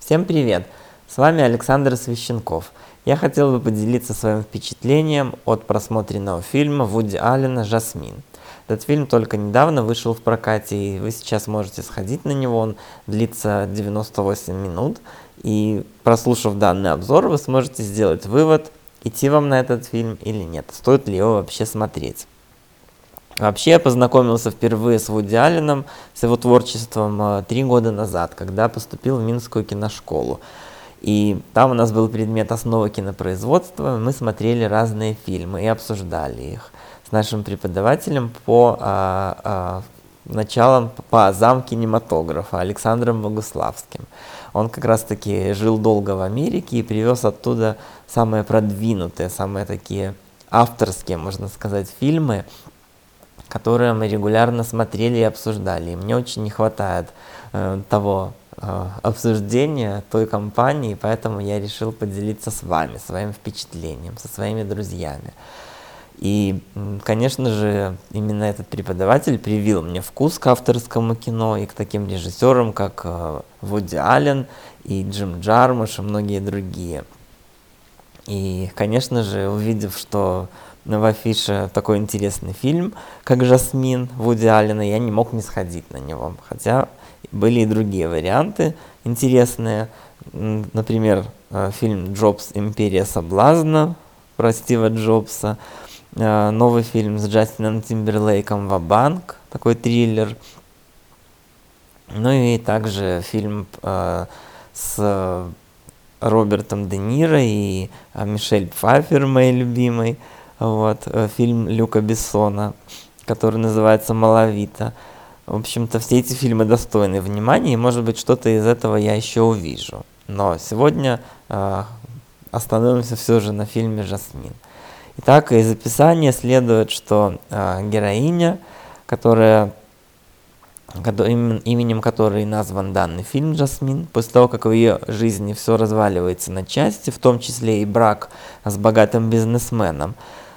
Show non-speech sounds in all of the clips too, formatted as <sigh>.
Всем привет! С вами Александр Священков. Я хотел бы поделиться своим впечатлением от просмотренного фильма Вуди Аллена «Жасмин». Этот фильм только недавно вышел в прокате, и вы сейчас можете сходить на него. Он длится 98 минут. И прослушав данный обзор, вы сможете сделать вывод, идти вам на этот фильм или нет, стоит ли его вообще смотреть. Вообще я познакомился впервые с Вуди Алленом, с его творчеством э, три года назад, когда поступил в Минскую киношколу. И там у нас был предмет основы кинопроизводства, мы смотрели разные фильмы и обсуждали их с нашим преподавателем по а, а, началам, по азам кинематографа Александром Богуславским. Он как раз таки жил долго в Америке и привез оттуда самые продвинутые, самые такие авторские, можно сказать, фильмы, которые мы регулярно смотрели и обсуждали. И мне очень не хватает э, того э, обсуждения той компании, поэтому я решил поделиться с вами своим впечатлением, со своими друзьями. И, конечно же, именно этот преподаватель привил мне вкус к авторскому кино и к таким режиссерам, как э, Вуди Аллен и Джим Джармуш и многие другие. И, конечно же, увидев, что в афише такой интересный фильм, как «Жасмин» Вуди Аллена, я не мог не сходить на него. Хотя были и другие варианты интересные. Например, э, фильм «Джобс. Империя соблазна» про Стива Джобса. Э, новый фильм с Джастином Тимберлейком «Ва-банк», такой триллер. Ну и также фильм э, с Робертом Де Ниро и Мишель Пфайфер, моей любимой. Вот, э, фильм Люка Бессона, который называется «Малавита». В общем-то, все эти фильмы достойны внимания, и, может быть, что-то из этого я еще увижу. Но сегодня э, остановимся все же на фильме «Жасмин». Итак, из описания следует, что э, героиня, которая именем которой назван данный фильм «Жасмин», после того, как в ее жизни все разваливается на части, в том числе и брак с богатым бизнесменом,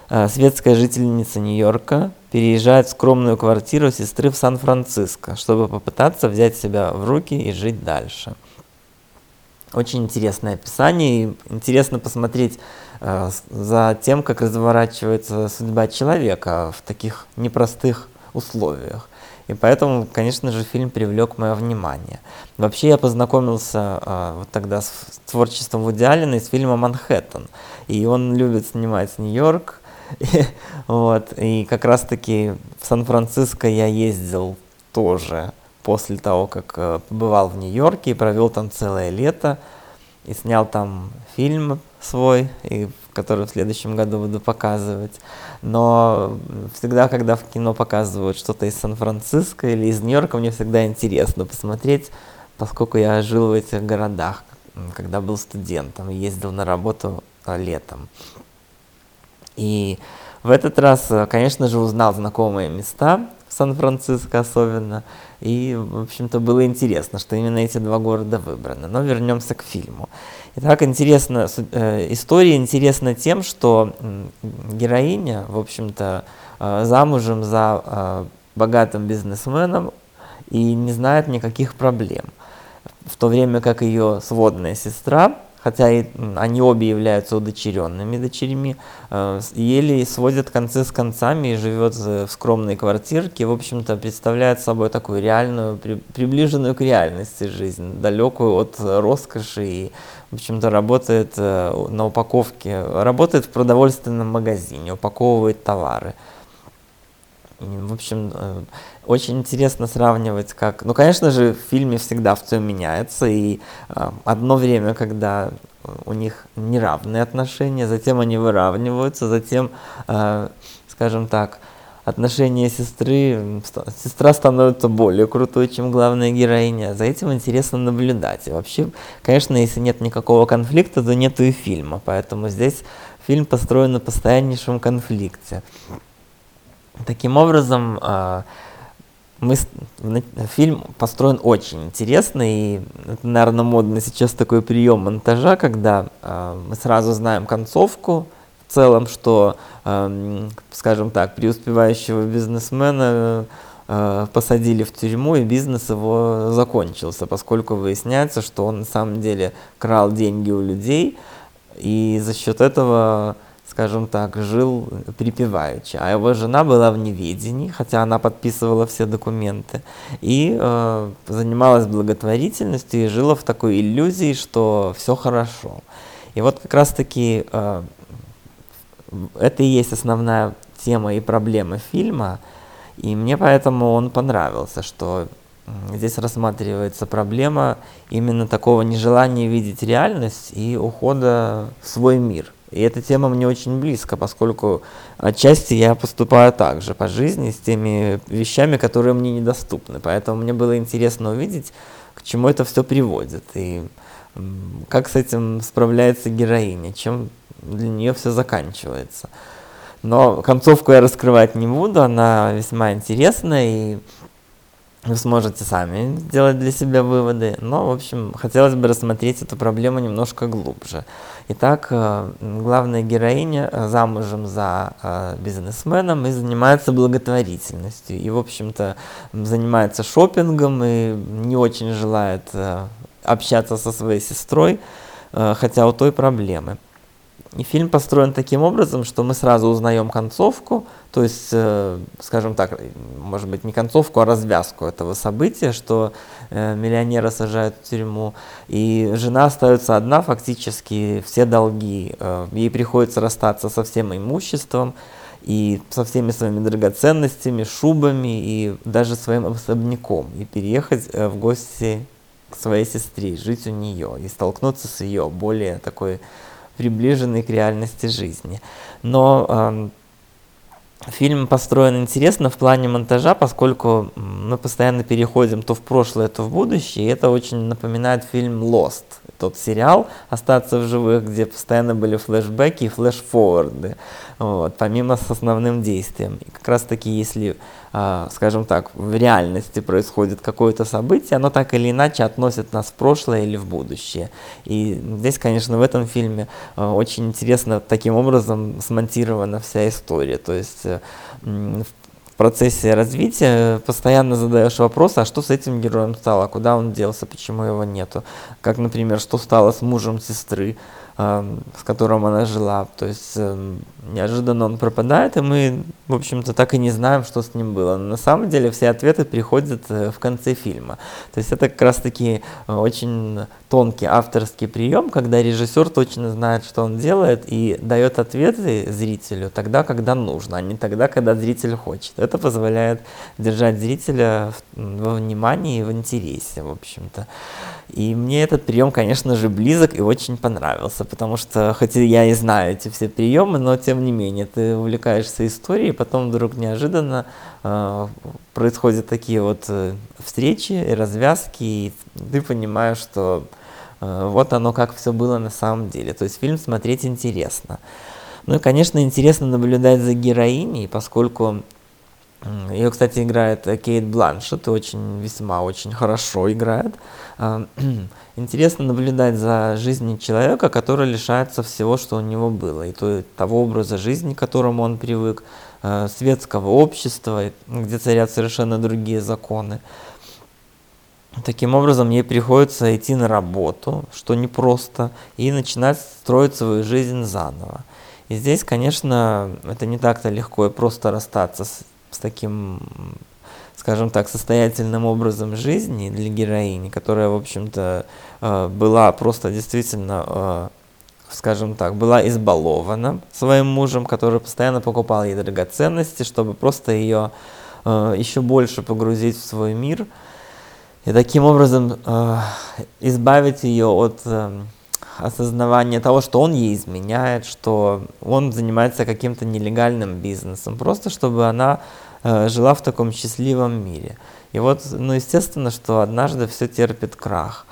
светская жительница Нью-Йорка переезжает в скромную квартиру сестры в Сан-Франциско, чтобы попытаться взять себя в руки и жить дальше. Очень интересное описание, и интересно посмотреть э, за тем, как разворачивается судьба человека в таких непростых условиях. И поэтому, конечно же, фильм привлек мое внимание. Вообще я познакомился э, вот тогда с, с творчеством Вуди Аллена из фильма «Манхэттен». И он любит снимать Нью-Йорк, <laughs> вот, и как раз-таки в Сан-Франциско я ездил тоже после того, как э, побывал в Нью-Йорке и провел там целое лето, и снял там фильм свой, и, который в следующем году буду показывать. Но всегда, когда в кино показывают что-то из Сан-Франциско или из Нью-Йорка, мне всегда интересно посмотреть, поскольку я жил в этих городах, когда был студентом, ездил на работу летом. И в этот раз, э, конечно же, узнал знакомые места Сан-Франциско особенно. И, в общем-то, было интересно, что именно эти два города выбраны. Но вернемся к фильму. Итак, интересно, э, история интересна тем, что героиня, в общем-то, э, замужем за э, богатым бизнесменом и не знает никаких проблем. В то время как ее сводная сестра хотя и они обе являются удочеренными дочерьми, э, еле сводят концы с концами и живет в скромной квартирке, в общем-то представляет собой такую реальную, при, приближенную к реальности жизнь, далекую от роскоши и, в общем-то, работает э, на упаковке, работает в продовольственном магазине, упаковывает товары. В общем, э, очень интересно сравнивать, как... Ну, конечно же, в фильме всегда все меняется, и э, одно время, когда у них неравные отношения, затем они выравниваются, затем, э, скажем так, отношения сестры, сестра становится более крутой, чем главная героиня. За этим интересно наблюдать. И вообще, конечно, если нет никакого конфликта, то нет и фильма. Поэтому здесь фильм построен на постояннейшем конфликте. Таким образом, а, мы, фильм построен очень интересно, и это, наверное, модно сейчас такой прием монтажа, когда э, мы сразу знаем концовку, в целом, что, э, скажем так, преуспевающего бизнесмена э, посадили в тюрьму, и бизнес его закончился, поскольку выясняется, что он на самом деле крал деньги у людей, и за счет этого скажем так, жил припеваючи. А его жена была в неведении, хотя она подписывала все документы, и э, занималась благотворительностью и жила в такой иллюзии, что все хорошо. И вот как раз-таки э, это и есть основная тема и проблема фильма, и мне поэтому он понравился, что здесь рассматривается проблема именно такого нежелания видеть реальность и ухода в свой мир – и эта тема мне очень близка, поскольку отчасти я поступаю так же по жизни с теми вещами, которые мне недоступны. Поэтому мне было интересно увидеть, к чему это все приводит и как с этим справляется героиня, чем для нее все заканчивается. Но концовку я раскрывать не буду, она весьма интересная и вы сможете сами делать для себя выводы, но, в общем, хотелось бы рассмотреть эту проблему немножко глубже. Итак, э, главная героиня э, замужем за э, бизнесменом и занимается благотворительностью. И, в общем-то, занимается шопингом и не очень желает общаться со своей сестрой, хотя у той проблемы. И фильм построен таким образом, что мы сразу узнаем концовку, то есть, э, скажем так, может быть, не концовку, а развязку этого события, что э, миллионера сажают в тюрьму, и жена остается одна, фактически все долги, э, ей приходится расстаться со всем имуществом, и со всеми своими драгоценностями, шубами и даже своим особняком, и переехать в гости к своей сестре, жить у нее, и столкнуться с ее более такой приближенный к реальности жизни. Но фильм построен интересно в плане монтажа, поскольку мы постоянно переходим то в прошлое, то в будущее, и это очень напоминает фильм Lost, тот сериал «Остаться в живых», где постоянно были флешбеки и флешфорварды, вот, помимо с основным действием. И как раз таки, если скажем так, в реальности происходит какое-то событие, оно так или иначе относит нас в прошлое или в будущее. И здесь, конечно, в этом фильме а, очень интересно таким образом смонтирована вся история. То есть э, в процессе развития постоянно задаешь вопрос, а что с этим героем стало, куда он делся, почему его нету. Как, например, что стало с мужем сестры, с которым она жила. То есть эм, неожиданно он пропадает, и мы, в общем-то, так и не знаем, что с ним было. Но на самом деле все ответы приходят э, в конце фильма. То есть это как раз-таки э, очень тонкий авторский прием, когда режиссер точно знает, что он делает, и дает ответы зрителю тогда, когда нужно, а не тогда, когда зритель хочет. Это позволяет держать зрителя во внимании и в интересе, в общем-то. И мне этот прием, конечно же, близок и очень понравился, потому что, хотя я и знаю эти все приемы, но тем не менее, ты увлекаешься историей, потом вдруг неожиданно э, происходят такие вот э, встречи и развязки, и ты понимаешь, что э, вот оно как все было на самом деле. То есть фильм смотреть интересно. Ну и, конечно, интересно наблюдать за героиней, поскольку ее, кстати, играет Кейт Бланшет, очень весьма очень хорошо играет. Интересно наблюдать за жизнью человека, который лишается всего, что у него было, и то, того образа жизни, к которому он привык, а, светского общества, где царят совершенно другие законы. Таким образом, ей приходится идти на работу, что непросто, и начинать строить свою жизнь заново. И здесь, конечно, это не так-то легко и просто расстаться с с таким, скажем так, состоятельным образом жизни для героини, которая, в общем-то, э, была просто действительно, э, скажем так, была избалована своим мужем, который постоянно покупал ей драгоценности, чтобы просто ее э, еще больше погрузить в свой мир. И таким образом избавить ее от осознавание того, что он ей изменяет, что он занимается каким-то нелегальным бизнесом, просто чтобы она э, жила в таком счастливом мире. И вот, ну, естественно, что однажды все терпит крах.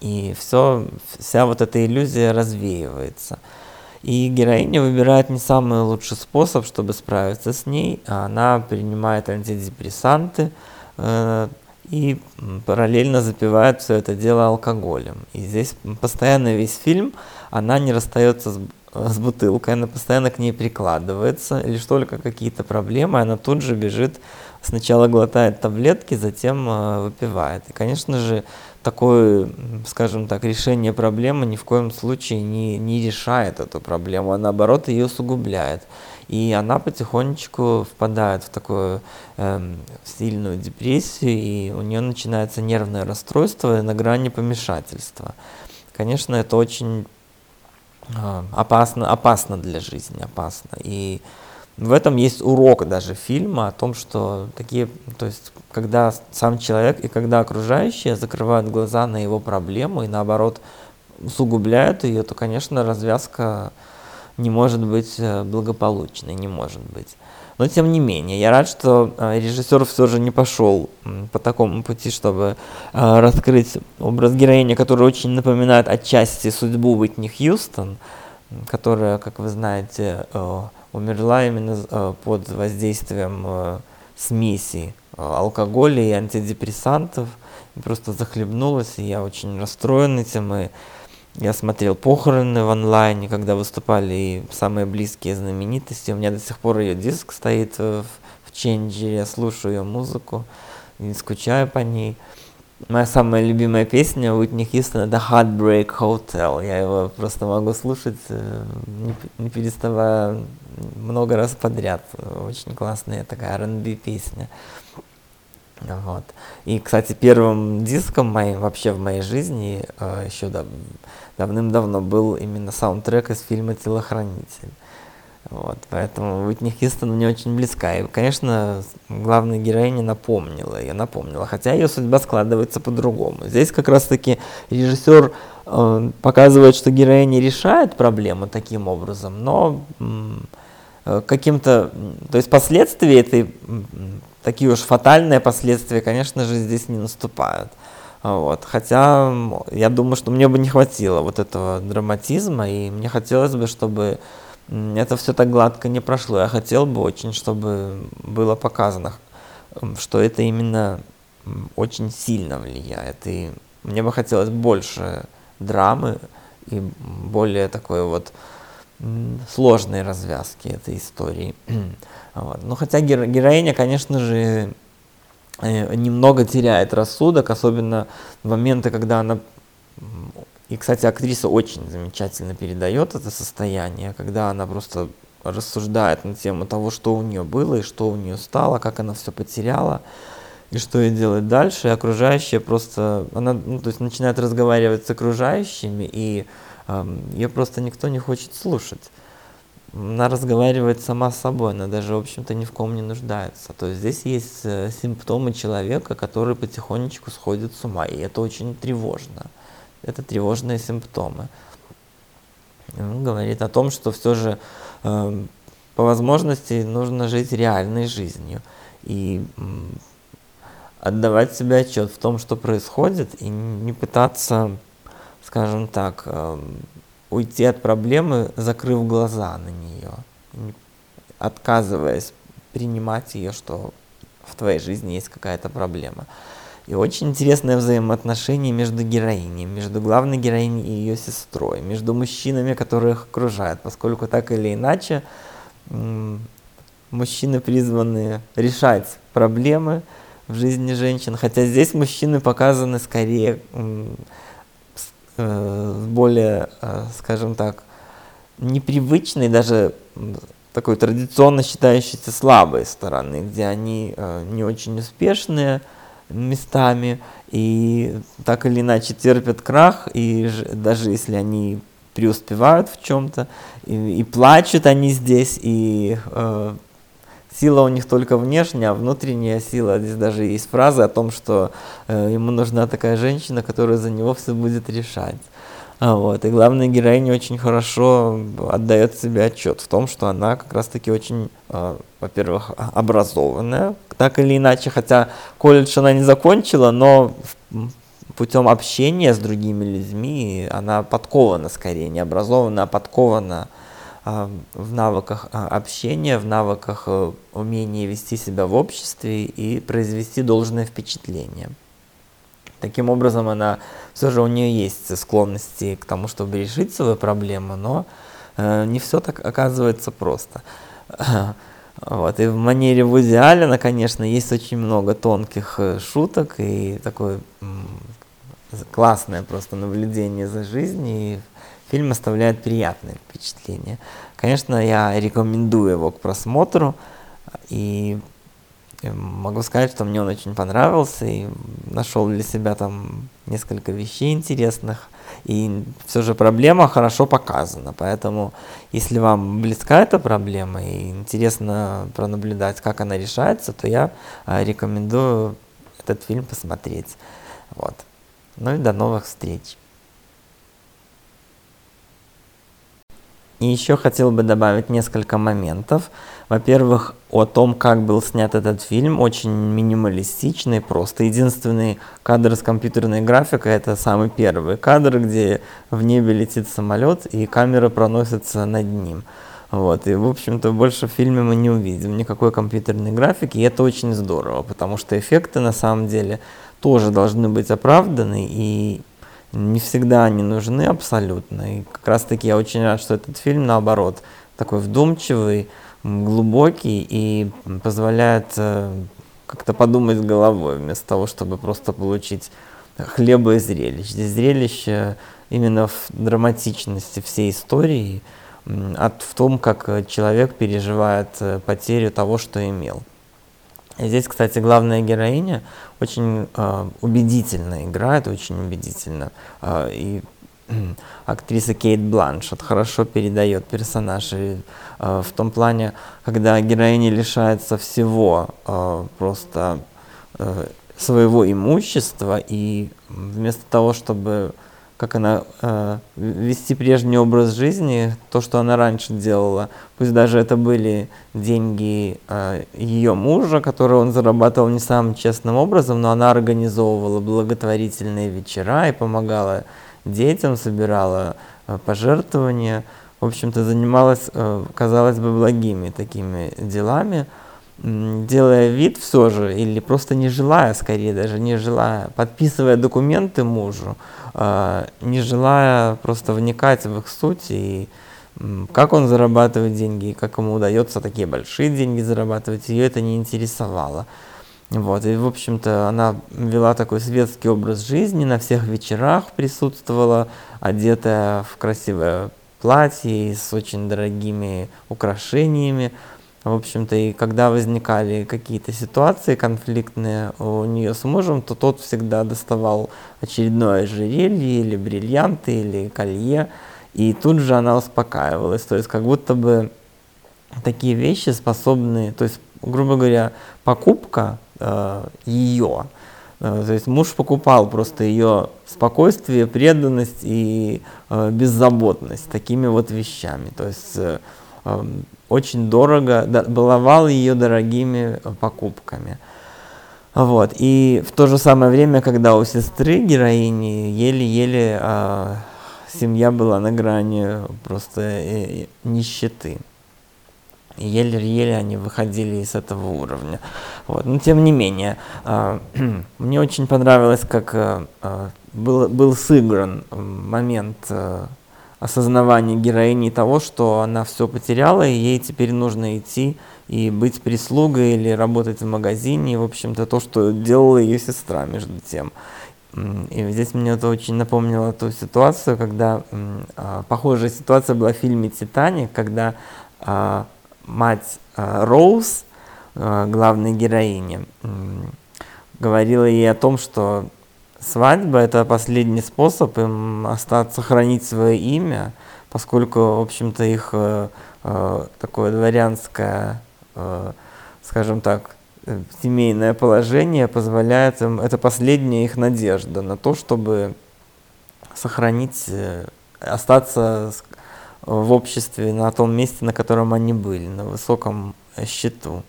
И все, вся вот эта иллюзия развеивается. И героиня выбирает не самый лучший способ, чтобы справиться с ней. Она принимает антидепрессанты, э, и параллельно запивает все это дело алкоголем. И здесь постоянно весь фильм, она не расстается с, с бутылкой, она постоянно к ней прикладывается, лишь только какие-то проблемы, она тут же бежит сначала глотает таблетки, затем э, выпивает. И, конечно же, такое, скажем так, решение проблемы ни в коем случае не, не решает эту проблему, а наоборот ее усугубляет. И она потихонечку впадает в такую э, сильную депрессию, и у нее начинается нервное расстройство на грани помешательства. Конечно, это очень опасно, опасно для жизни, опасно. И в этом есть урок даже фильма о том, что такие, то есть, когда сам человек и когда окружающие закрывают глаза на его проблему и наоборот усугубляют ее, то, конечно, развязка не может быть э, благополучной, не может быть. Но тем не менее, я рад, что э, режиссер все же не пошел по такому пути, чтобы э, раскрыть образ героини, который очень напоминает отчасти судьбу Уитни Хьюстон, которая, как вы знаете, умерла именно под воздействием смеси алкоголя и антидепрессантов, просто захлебнулась, и я очень расстроен этим, и я смотрел похороны в онлайне, когда выступали и самые близкие знаменитости. У меня до сих пор ее диск стоит в, в ченджи, я слушаю ее музыку, не скучаю по ней. Моя самая любимая песня Уитни Хьюстона «The Heartbreak Hotel». Я его просто могу слушать, э, не, не переставая много раз подряд. Очень классная такая R&B песня. Вот. И, кстати, первым диском моим вообще в моей жизни э, еще дав давным-давно был именно саундтрек из фильма «Телохранитель». Вот, поэтому Уитни Хьюстон мне очень близка. И, конечно, главная героиня напомнила ее, напомнила. Хотя ее судьба складывается по-другому. Здесь как раз-таки режиссер э, показывает, что героиня решает проблему таким образом, но э, каким-то... То есть последствия этой такие уж фатальные последствия, конечно же, здесь не наступают. Вот. Хотя я думаю, что мне бы не хватило вот этого драматизма, и мне хотелось бы, чтобы это все так гладко не прошло. Я хотел бы очень, чтобы было показано, что это именно очень сильно влияет. И мне бы хотелось больше драмы и более такой вот сложной развязки этой истории. <clears throat> Вот. Ну, хотя геро героиня, конечно же, э, немного теряет рассудок, особенно в моменты, когда она... И, кстати, актриса очень замечательно передает это состояние, когда она просто рассуждает на тему того, что у нее было и что у нее стало, как она все потеряла и что ей делать дальше. И окружающие просто, она, ну, то есть начинает разговаривать с окружающими, и э, ее просто никто не хочет слушать она разговаривает сама с собой, она даже, в общем-то, ни в ком не нуждается. То есть здесь есть э, симптомы человека, который потихонечку сходит с ума, и это очень тревожно. Это тревожные симптомы. Он говорит о том, что все же э, по возможности нужно жить реальной жизнью и отдавать себе отчет в том, что происходит, и не пытаться, скажем так, э, уйти от проблемы, закрыв глаза на нее, отказываясь принимать ее, что в твоей жизни есть какая-то проблема. И очень интересное взаимоотношение между героиней, между главной героиней и ее сестрой, между мужчинами, которые их окружают, поскольку так или иначе мужчины призваны решать проблемы в жизни женщин, хотя здесь мужчины показаны скорее э, более, э, скажем так, непривычной, даже такой традиционно считающейся слабой стороны, где они э, не очень успешные местами и так или иначе терпят крах, и даже если они преуспевают в чем-то, и, и плачут они здесь, и э, сила у них только внешняя, а внутренняя сила, здесь даже есть фраза о том, что э, ему нужна такая женщина, которая за него все будет решать. А, вот. И главная героиня очень хорошо отдает себе отчет в том, что она как раз-таки очень, э, во-первых, образованная, так или иначе, хотя колледж она не закончила, но путем общения с другими людьми она подкована скорее, не образована, а подкована в навыках а, общения, в навыках э, умения вести себя в обществе и произвести должное впечатление. Таким образом, она все же у нее есть склонности к тому, чтобы решить свою проблему, но э, не все так оказывается просто. <laughs> Вот. И в манере Вуди Аллена, конечно, есть очень много тонких э, шуток и такое классное просто наблюдение за жизнью. Фильм оставляет приятное впечатление. Конечно, я рекомендую его к просмотру. И могу сказать, что мне он очень понравился и нашел для себя там несколько вещей интересных. И все же проблема хорошо показана, поэтому если вам близка эта проблема и интересно пронаблюдать, как она решается, то я а, рекомендую этот фильм посмотреть. Вот. Ну и до новых встреч. И еще хотел бы добавить несколько моментов. Во-первых, о том, как был снят этот фильм, очень минималистичный, просто. Единственный кадр с компьютерной графикой – это самый первый кадр, где в небе летит самолет, и камера проносится над ним. Вот, и, в общем-то, больше в фильме мы не увидим никакой компьютерной графики, и это очень здорово, потому что эффекты, на самом деле, тоже должны быть оправданы, и не всегда они нужны абсолютно. И как раз таки я очень рад, что этот фильм, наоборот, такой вдумчивый, глубокий и позволяет э, как-то подумать головой, вместо того, чтобы просто получить хлеба и зрелищ. Здесь зрелище именно в драматичности всей истории, от, в том, как человек переживает э, потерю того, что имел. И здесь, кстати, главная героиня очень э, убедительно играет, очень убедительно. Э, и <clears throat> актриса Кейт Бланшет хорошо передает персонаж. И, э, в том плане, когда героиня лишается всего э, просто э, своего имущества, и вместо того, чтобы как она э, вести прежний образ жизни, то, что она раньше делала. Пусть даже это были деньги э, ее мужа, которые он зарабатывал не самым честным образом, но она организовывала благотворительные вечера и помогала детям, собирала э, пожертвования. В общем-то, занималась, э, казалось бы, благими такими делами делая вид все же, или просто не желая, скорее даже не желая, подписывая документы мужу, э, не желая просто вникать в их суть и как он зарабатывает деньги, и как ему удается такие большие деньги зарабатывать, ее это не интересовало. Вот, и, в общем-то, она вела такой светский образ жизни, на всех вечерах присутствовала, одетая в красивое платье с очень дорогими украшениями, в общем-то, и когда возникали какие-то ситуации конфликтные у нее с мужем, то тот всегда доставал очередное ожерелье или бриллианты или колье, и тут же она успокаивалась. То есть как будто бы такие вещи способны, то есть, грубо говоря, покупка э, ее, э, то есть муж покупал просто ее спокойствие, преданность и э, беззаботность такими вот вещами. То есть э, очень дорого, баловал ее дорогими покупками. Вот. И в то же самое время, когда у сестры героини еле-еле э, семья была на грани просто э, нищеты. Еле-еле они выходили из этого уровня. Вот. Но тем не менее, э, <clears throat> мне очень понравилось, как э, был, был сыгран момент э, осознавание героини того, что она все потеряла, и ей теперь нужно идти и быть прислугой или работать в магазине, в общем-то, то, что делала ее сестра между тем. И здесь мне это очень напомнило ту ситуацию, когда а, похожая ситуация была в фильме «Титаник», когда а, мать а, Роуз, главной героини, говорила ей о том, что Свадьба – это последний способ им остаться, сохранить свое имя, поскольку, в общем-то, их э, э, такое дворянское, э, скажем так, семейное положение позволяет им, это последняя их надежда на то, чтобы сохранить, э, остаться в обществе на том месте, на котором они были, на высоком счету.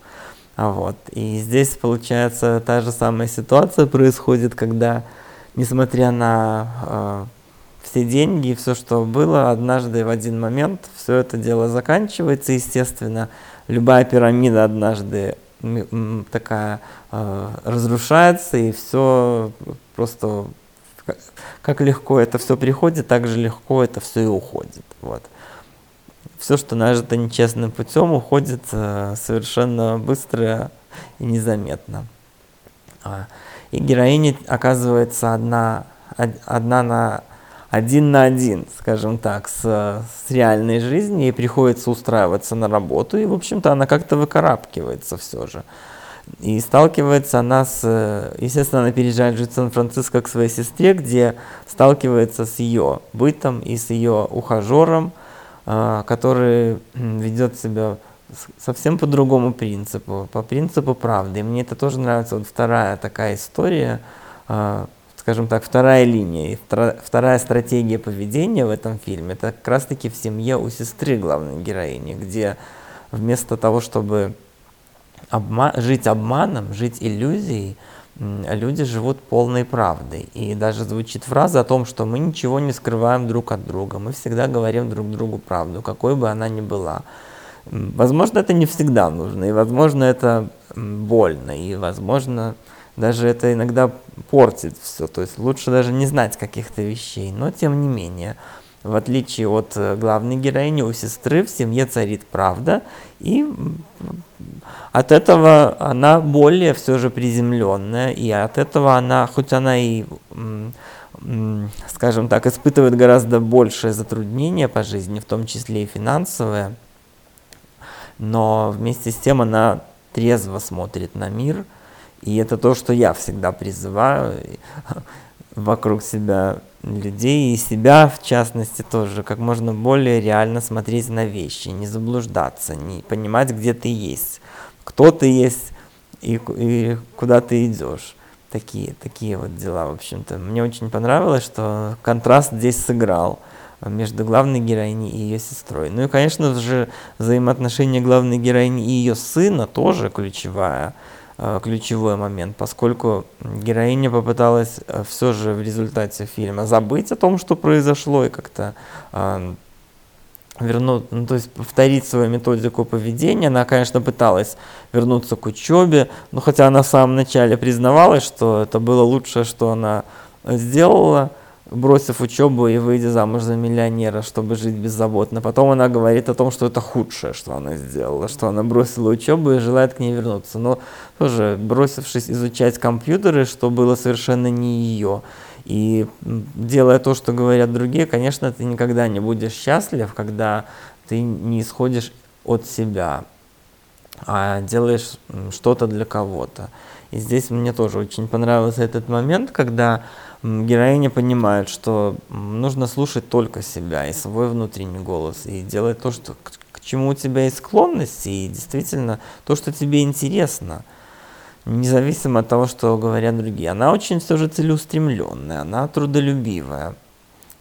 Вот. И здесь, получается, та же самая ситуация происходит, когда несмотря на э, все деньги и все, что было, однажды в один момент все это дело заканчивается, естественно. Любая пирамида однажды такая э, разрушается, и все просто как легко это все приходит, так же легко это все и уходит. Вот. все, что нажито нечестным путем, уходит э, совершенно быстро и незаметно. И героиня оказывается одна, одна на один на один, скажем так, с, с реальной жизнью, ей приходится устраиваться на работу, и, в общем-то, она как-то выкарабкивается все же. И сталкивается она с... Естественно, она переезжает жить в Сан-Франциско к своей сестре, где сталкивается с ее бытом и с ее ухажером, а, который ведет себя совсем по другому принципу, по принципу правды. И мне это тоже нравится. Вот вторая такая история, а, скажем так, вторая линия, вторая стратегия поведения в этом фильме, это как раз-таки в семье у сестры главной героини, где вместо того, чтобы обма жить обманом, жить иллюзией, люди живут полной правдой. И даже звучит фраза о том, что мы ничего не скрываем друг от друга, мы всегда говорим друг другу правду, какой бы она ни была. Возможно, это не всегда нужно, и возможно, это больно, и возможно, даже это иногда портит все. То есть лучше даже не знать каких-то вещей. Но тем не менее, в отличие от э, главной героини, у сестры в семье царит правда, и от этого она более все же приземленная, и от этого она, хоть она и, скажем так, испытывает гораздо большее затруднение по жизни, в том числе и финансовое, но вместе с тем она трезво смотрит на мир, и это то, что я всегда призываю <laughs> вокруг себя людей и себя, в частности, тоже, как можно более реально смотреть на вещи, не заблуждаться, не понимать, где ты есть, кто ты есть и, и куда ты идешь. Такие, такие вот дела, в общем-то. Мне очень понравилось, что контраст здесь сыграл между главной героиней и ее сестрой. Ну и, конечно же, взаимоотношения главной героини и ее сына тоже ключевая Э, ключевой момент, поскольку героиня попыталась э, все же в результате фильма забыть о том, что произошло, и как-то э, вернуть, ну, то есть повторить свою методику поведения. Она, конечно, пыталась вернуться к учебе, но хотя она в самом начале признавалась, что это было лучшее, что она сделала – бросив учебу и выйдя замуж за миллионера, чтобы жить беззаботно. Потом она говорит о том, что это худшее, что она сделала, что она бросила учебу и желает к ней вернуться. Но тоже, бросившись изучать компьютеры, что было совершенно не ее, и делая то, что говорят другие, конечно, ты никогда не будешь счастлив, когда ты не исходишь от себя, а делаешь что-то для кого-то. И здесь мне тоже очень понравился этот момент, когда героиня понимает, что нужно слушать только себя и свой внутренний голос, и делать то, что, к, к чему у тебя есть склонности, и действительно то, что тебе интересно, независимо от того, что говорят другие. Она очень все же целеустремленная, она трудолюбивая.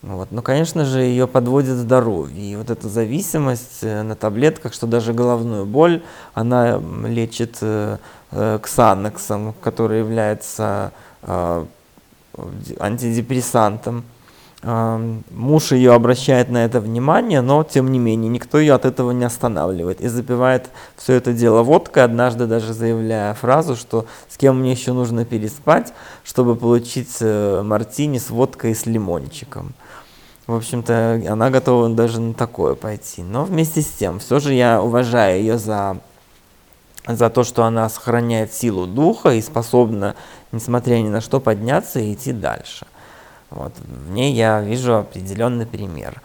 Вот. Но, конечно же, ее подводит здоровье. И вот эта зависимость э, на таблетках, что даже головную боль, она лечит э, э, ксанексом, который является э, антидепрессантом. Муж ее обращает на это внимание, но тем не менее никто ее от этого не останавливает и запивает все это дело водкой, однажды даже заявляя фразу, что с кем мне еще нужно переспать, чтобы получить э, мартини с водкой и с лимончиком. В общем-то, она готова даже на такое пойти. Но вместе с тем, все же я уважаю ее за за то, что она сохраняет силу духа и способна, несмотря ни на что, подняться и идти дальше. Вот. В ней я вижу определенный пример.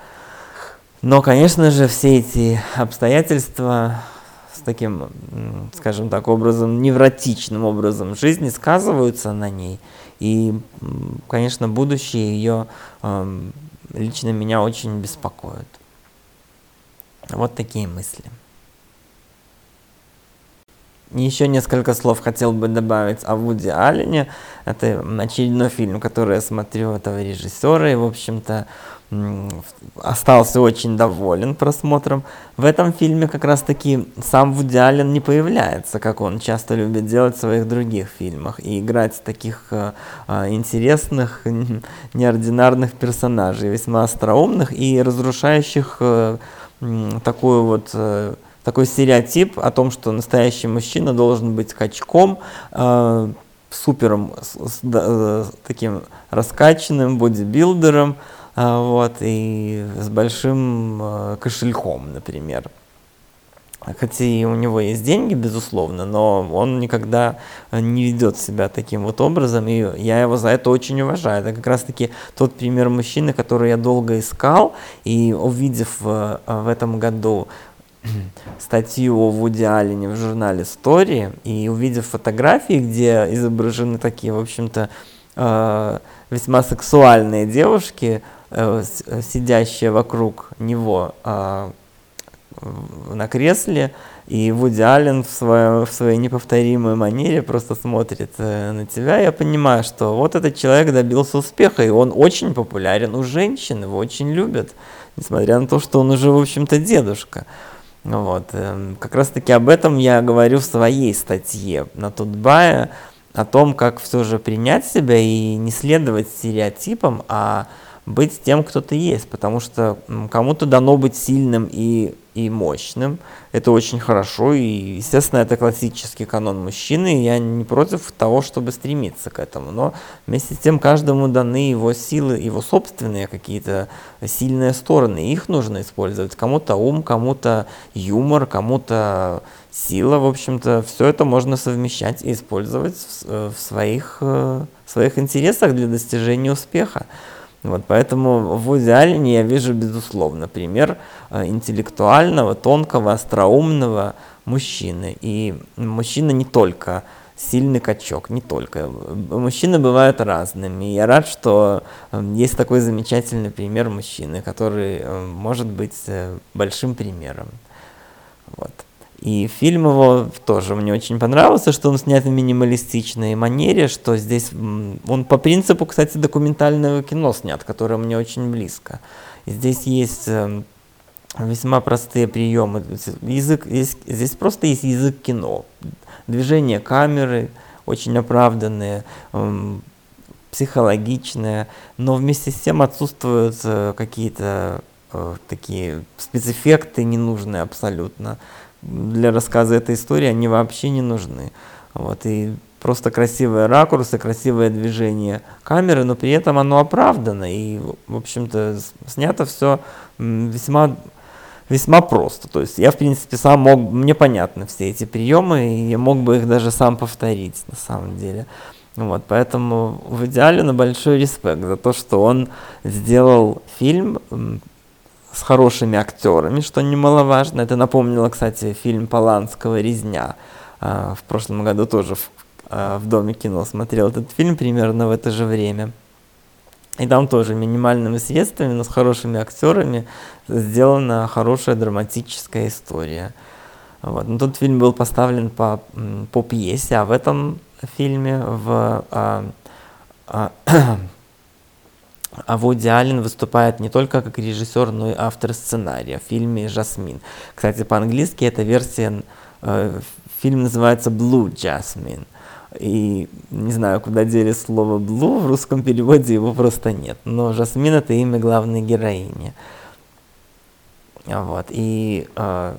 Но, конечно же, все эти обстоятельства с таким, скажем так, образом, невротичным образом жизни сказываются на ней. И, конечно, будущее ее э, лично меня очень беспокоит. Вот такие мысли. Еще несколько слов хотел бы добавить о Вуди Аллене. Это очередной фильм, который я смотрю этого режиссера, и, в общем-то, остался очень доволен просмотром. В этом фильме как раз-таки сам Вуди Аллен не появляется, как он часто любит делать в своих других фильмах, и играть таких э, э, интересных, <laughs> неординарных персонажей, весьма остроумных и разрушающих э, такую вот... такой стереотип о том, что настоящий мужчина должен быть качком, э, супером, с, с, э, таким раскачанным бодибилдером, а, вот, и с большим э, кошельком, например. Хотя и у него есть деньги, безусловно, но он никогда не ведет себя таким вот образом, и я его за это очень уважаю. Это как раз-таки тот пример мужчины, который я долго искал, и увидев в, в этом году <clears throat> статью о Вуди Аллене в журнале Story, и увидев фотографии, где изображены такие, в общем-то, э, весьма сексуальные девушки, э, сидящие вокруг него, э, на кресле, и Вуди Аллен в, своем, в своей неповторимой манере просто смотрит э, на тебя. Я понимаю, что вот этот человек добился успеха, и он очень популярен у женщин, его очень любят, несмотря на то, что он уже, в общем-то, дедушка. Вот. Э, как раз-таки об этом я говорю в своей статье на Тутбае, о том, как все же принять себя и не следовать стереотипам, а быть тем, кто ты есть, потому что кому-то дано быть сильным и, и мощным, это очень хорошо, и, естественно, это классический канон мужчины, и я не против того, чтобы стремиться к этому, но вместе с тем каждому даны его силы, его собственные какие-то сильные стороны, их нужно использовать, кому-то ум, кому-то юмор, кому-то сила, в общем-то, все это можно совмещать и использовать в, э, своих, э, в своих интересах для достижения успеха. Вот, поэтому в идеале я вижу, безусловно, пример э, интеллектуального, тонкого, остроумного мужчины. И мужчина не только сильный качок, не только. Мужчины бывают разными. И я рад, что э, есть такой замечательный пример мужчины, который э, может быть большим примером. Вот. И фильм его тоже мне очень понравился, что он снят в минималистичной манере, что здесь он по принципу, кстати, документального кино снят, которое мне очень близко. И здесь есть эм, весьма простые приемы. Язык, здесь, здесь просто есть язык кино. Движение камеры очень оправданные, эм, психологичные, но вместе с тем отсутствуют э, какие-то э, такие спецэффекты ненужные абсолютно для рассказа этой истории они вообще не нужны. Вот, и просто красивые ракурсы, красивое движение камеры, но при этом оно оправдано. И, в общем-то, снято все весьма, весьма просто. То есть я, в принципе, сам мог, мне понятны все эти приемы, и я мог бы их даже сам повторить, на самом деле. Вот, поэтому в идеале на большой респект за то, что он сделал фильм с хорошими актерами, что немаловажно. Это напомнило, кстати, фильм Поланского «Резня». А, в прошлом году тоже в, а, в Доме кино смотрел этот фильм примерно в это же время. И там тоже минимальными средствами, но с хорошими актерами сделана хорошая драматическая история. Вот. Но тот фильм был поставлен по, по пьесе, а в этом фильме в а, а, А Вуди Аллен выступает не только как режиссер, но и автор сценария в фильме «Жасмин». Кстати, по-английски эта версия, э, фильм называется «Blue Jasmine». И не знаю, куда дели слово «blue», в русском переводе его просто нет. Но Жасмин – это имя главной героини. Вот, и э,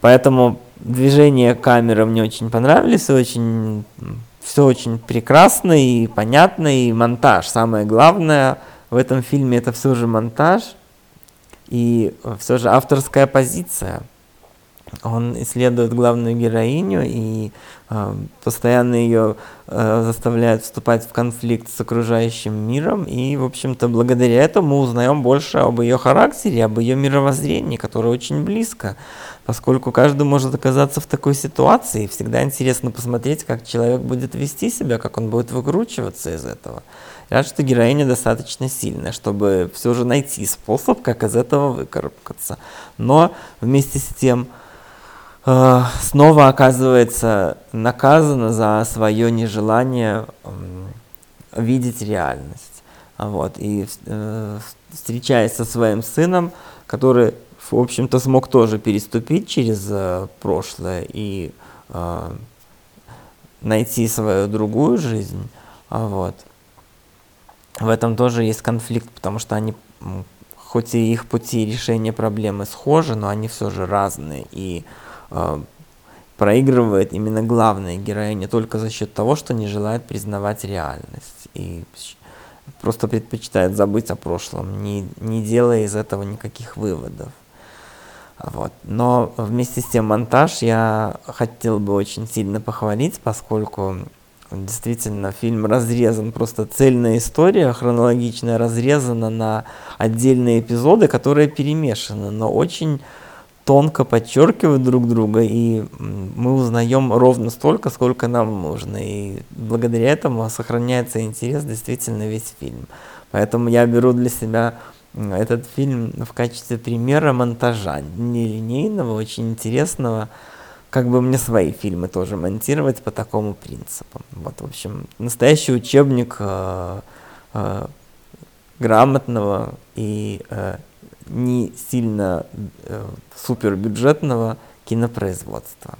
поэтому движения камеры мне очень понравились, очень все очень прекрасно и понятно, и монтаж. Самое главное в этом фильме это все же монтаж и все же авторская позиция. Он исследует главную героиню и э, постоянно ее э, заставляет вступать в конфликт с окружающим миром. И, в общем-то, благодаря этому мы узнаем больше об ее характере, об ее мировоззрении, которое очень близко поскольку каждый может оказаться в такой ситуации, всегда интересно посмотреть, как человек будет вести себя, как он будет выкручиваться из этого. Рад, что героиня достаточно сильная, чтобы все же найти способ, как из этого выкарабкаться. Но вместе с тем снова оказывается наказана за свое нежелание э, видеть реальность. Вот. И э, встречаясь со своим сыном, который в общем-то, смог тоже переступить через э, прошлое и э, найти свою другую жизнь. А вот. В этом тоже есть конфликт, потому что они, хоть и их пути решения проблемы схожи, но они все же разные. И э, проигрывает именно главная героиня только за счет того, что не желает признавать реальность. И просто предпочитает забыть о прошлом, не, не делая из этого никаких выводов. Вот. Но вместе с тем монтаж я хотел бы очень сильно похвалить, поскольку действительно фильм разрезан, просто цельная история, хронологичная, разрезана на отдельные эпизоды, которые перемешаны, но очень тонко подчеркивают друг друга, и мы узнаем ровно столько, сколько нам нужно. И благодаря этому сохраняется интерес действительно весь фильм. Поэтому я беру для себя этот фильм в качестве примера монтажа, нелинейного, очень интересного, как бы мне свои фильмы тоже монтировать по такому принципу. Вот, в общем, настоящий учебник э, э, грамотного и э, не сильно э, супербюджетного кинопроизводства.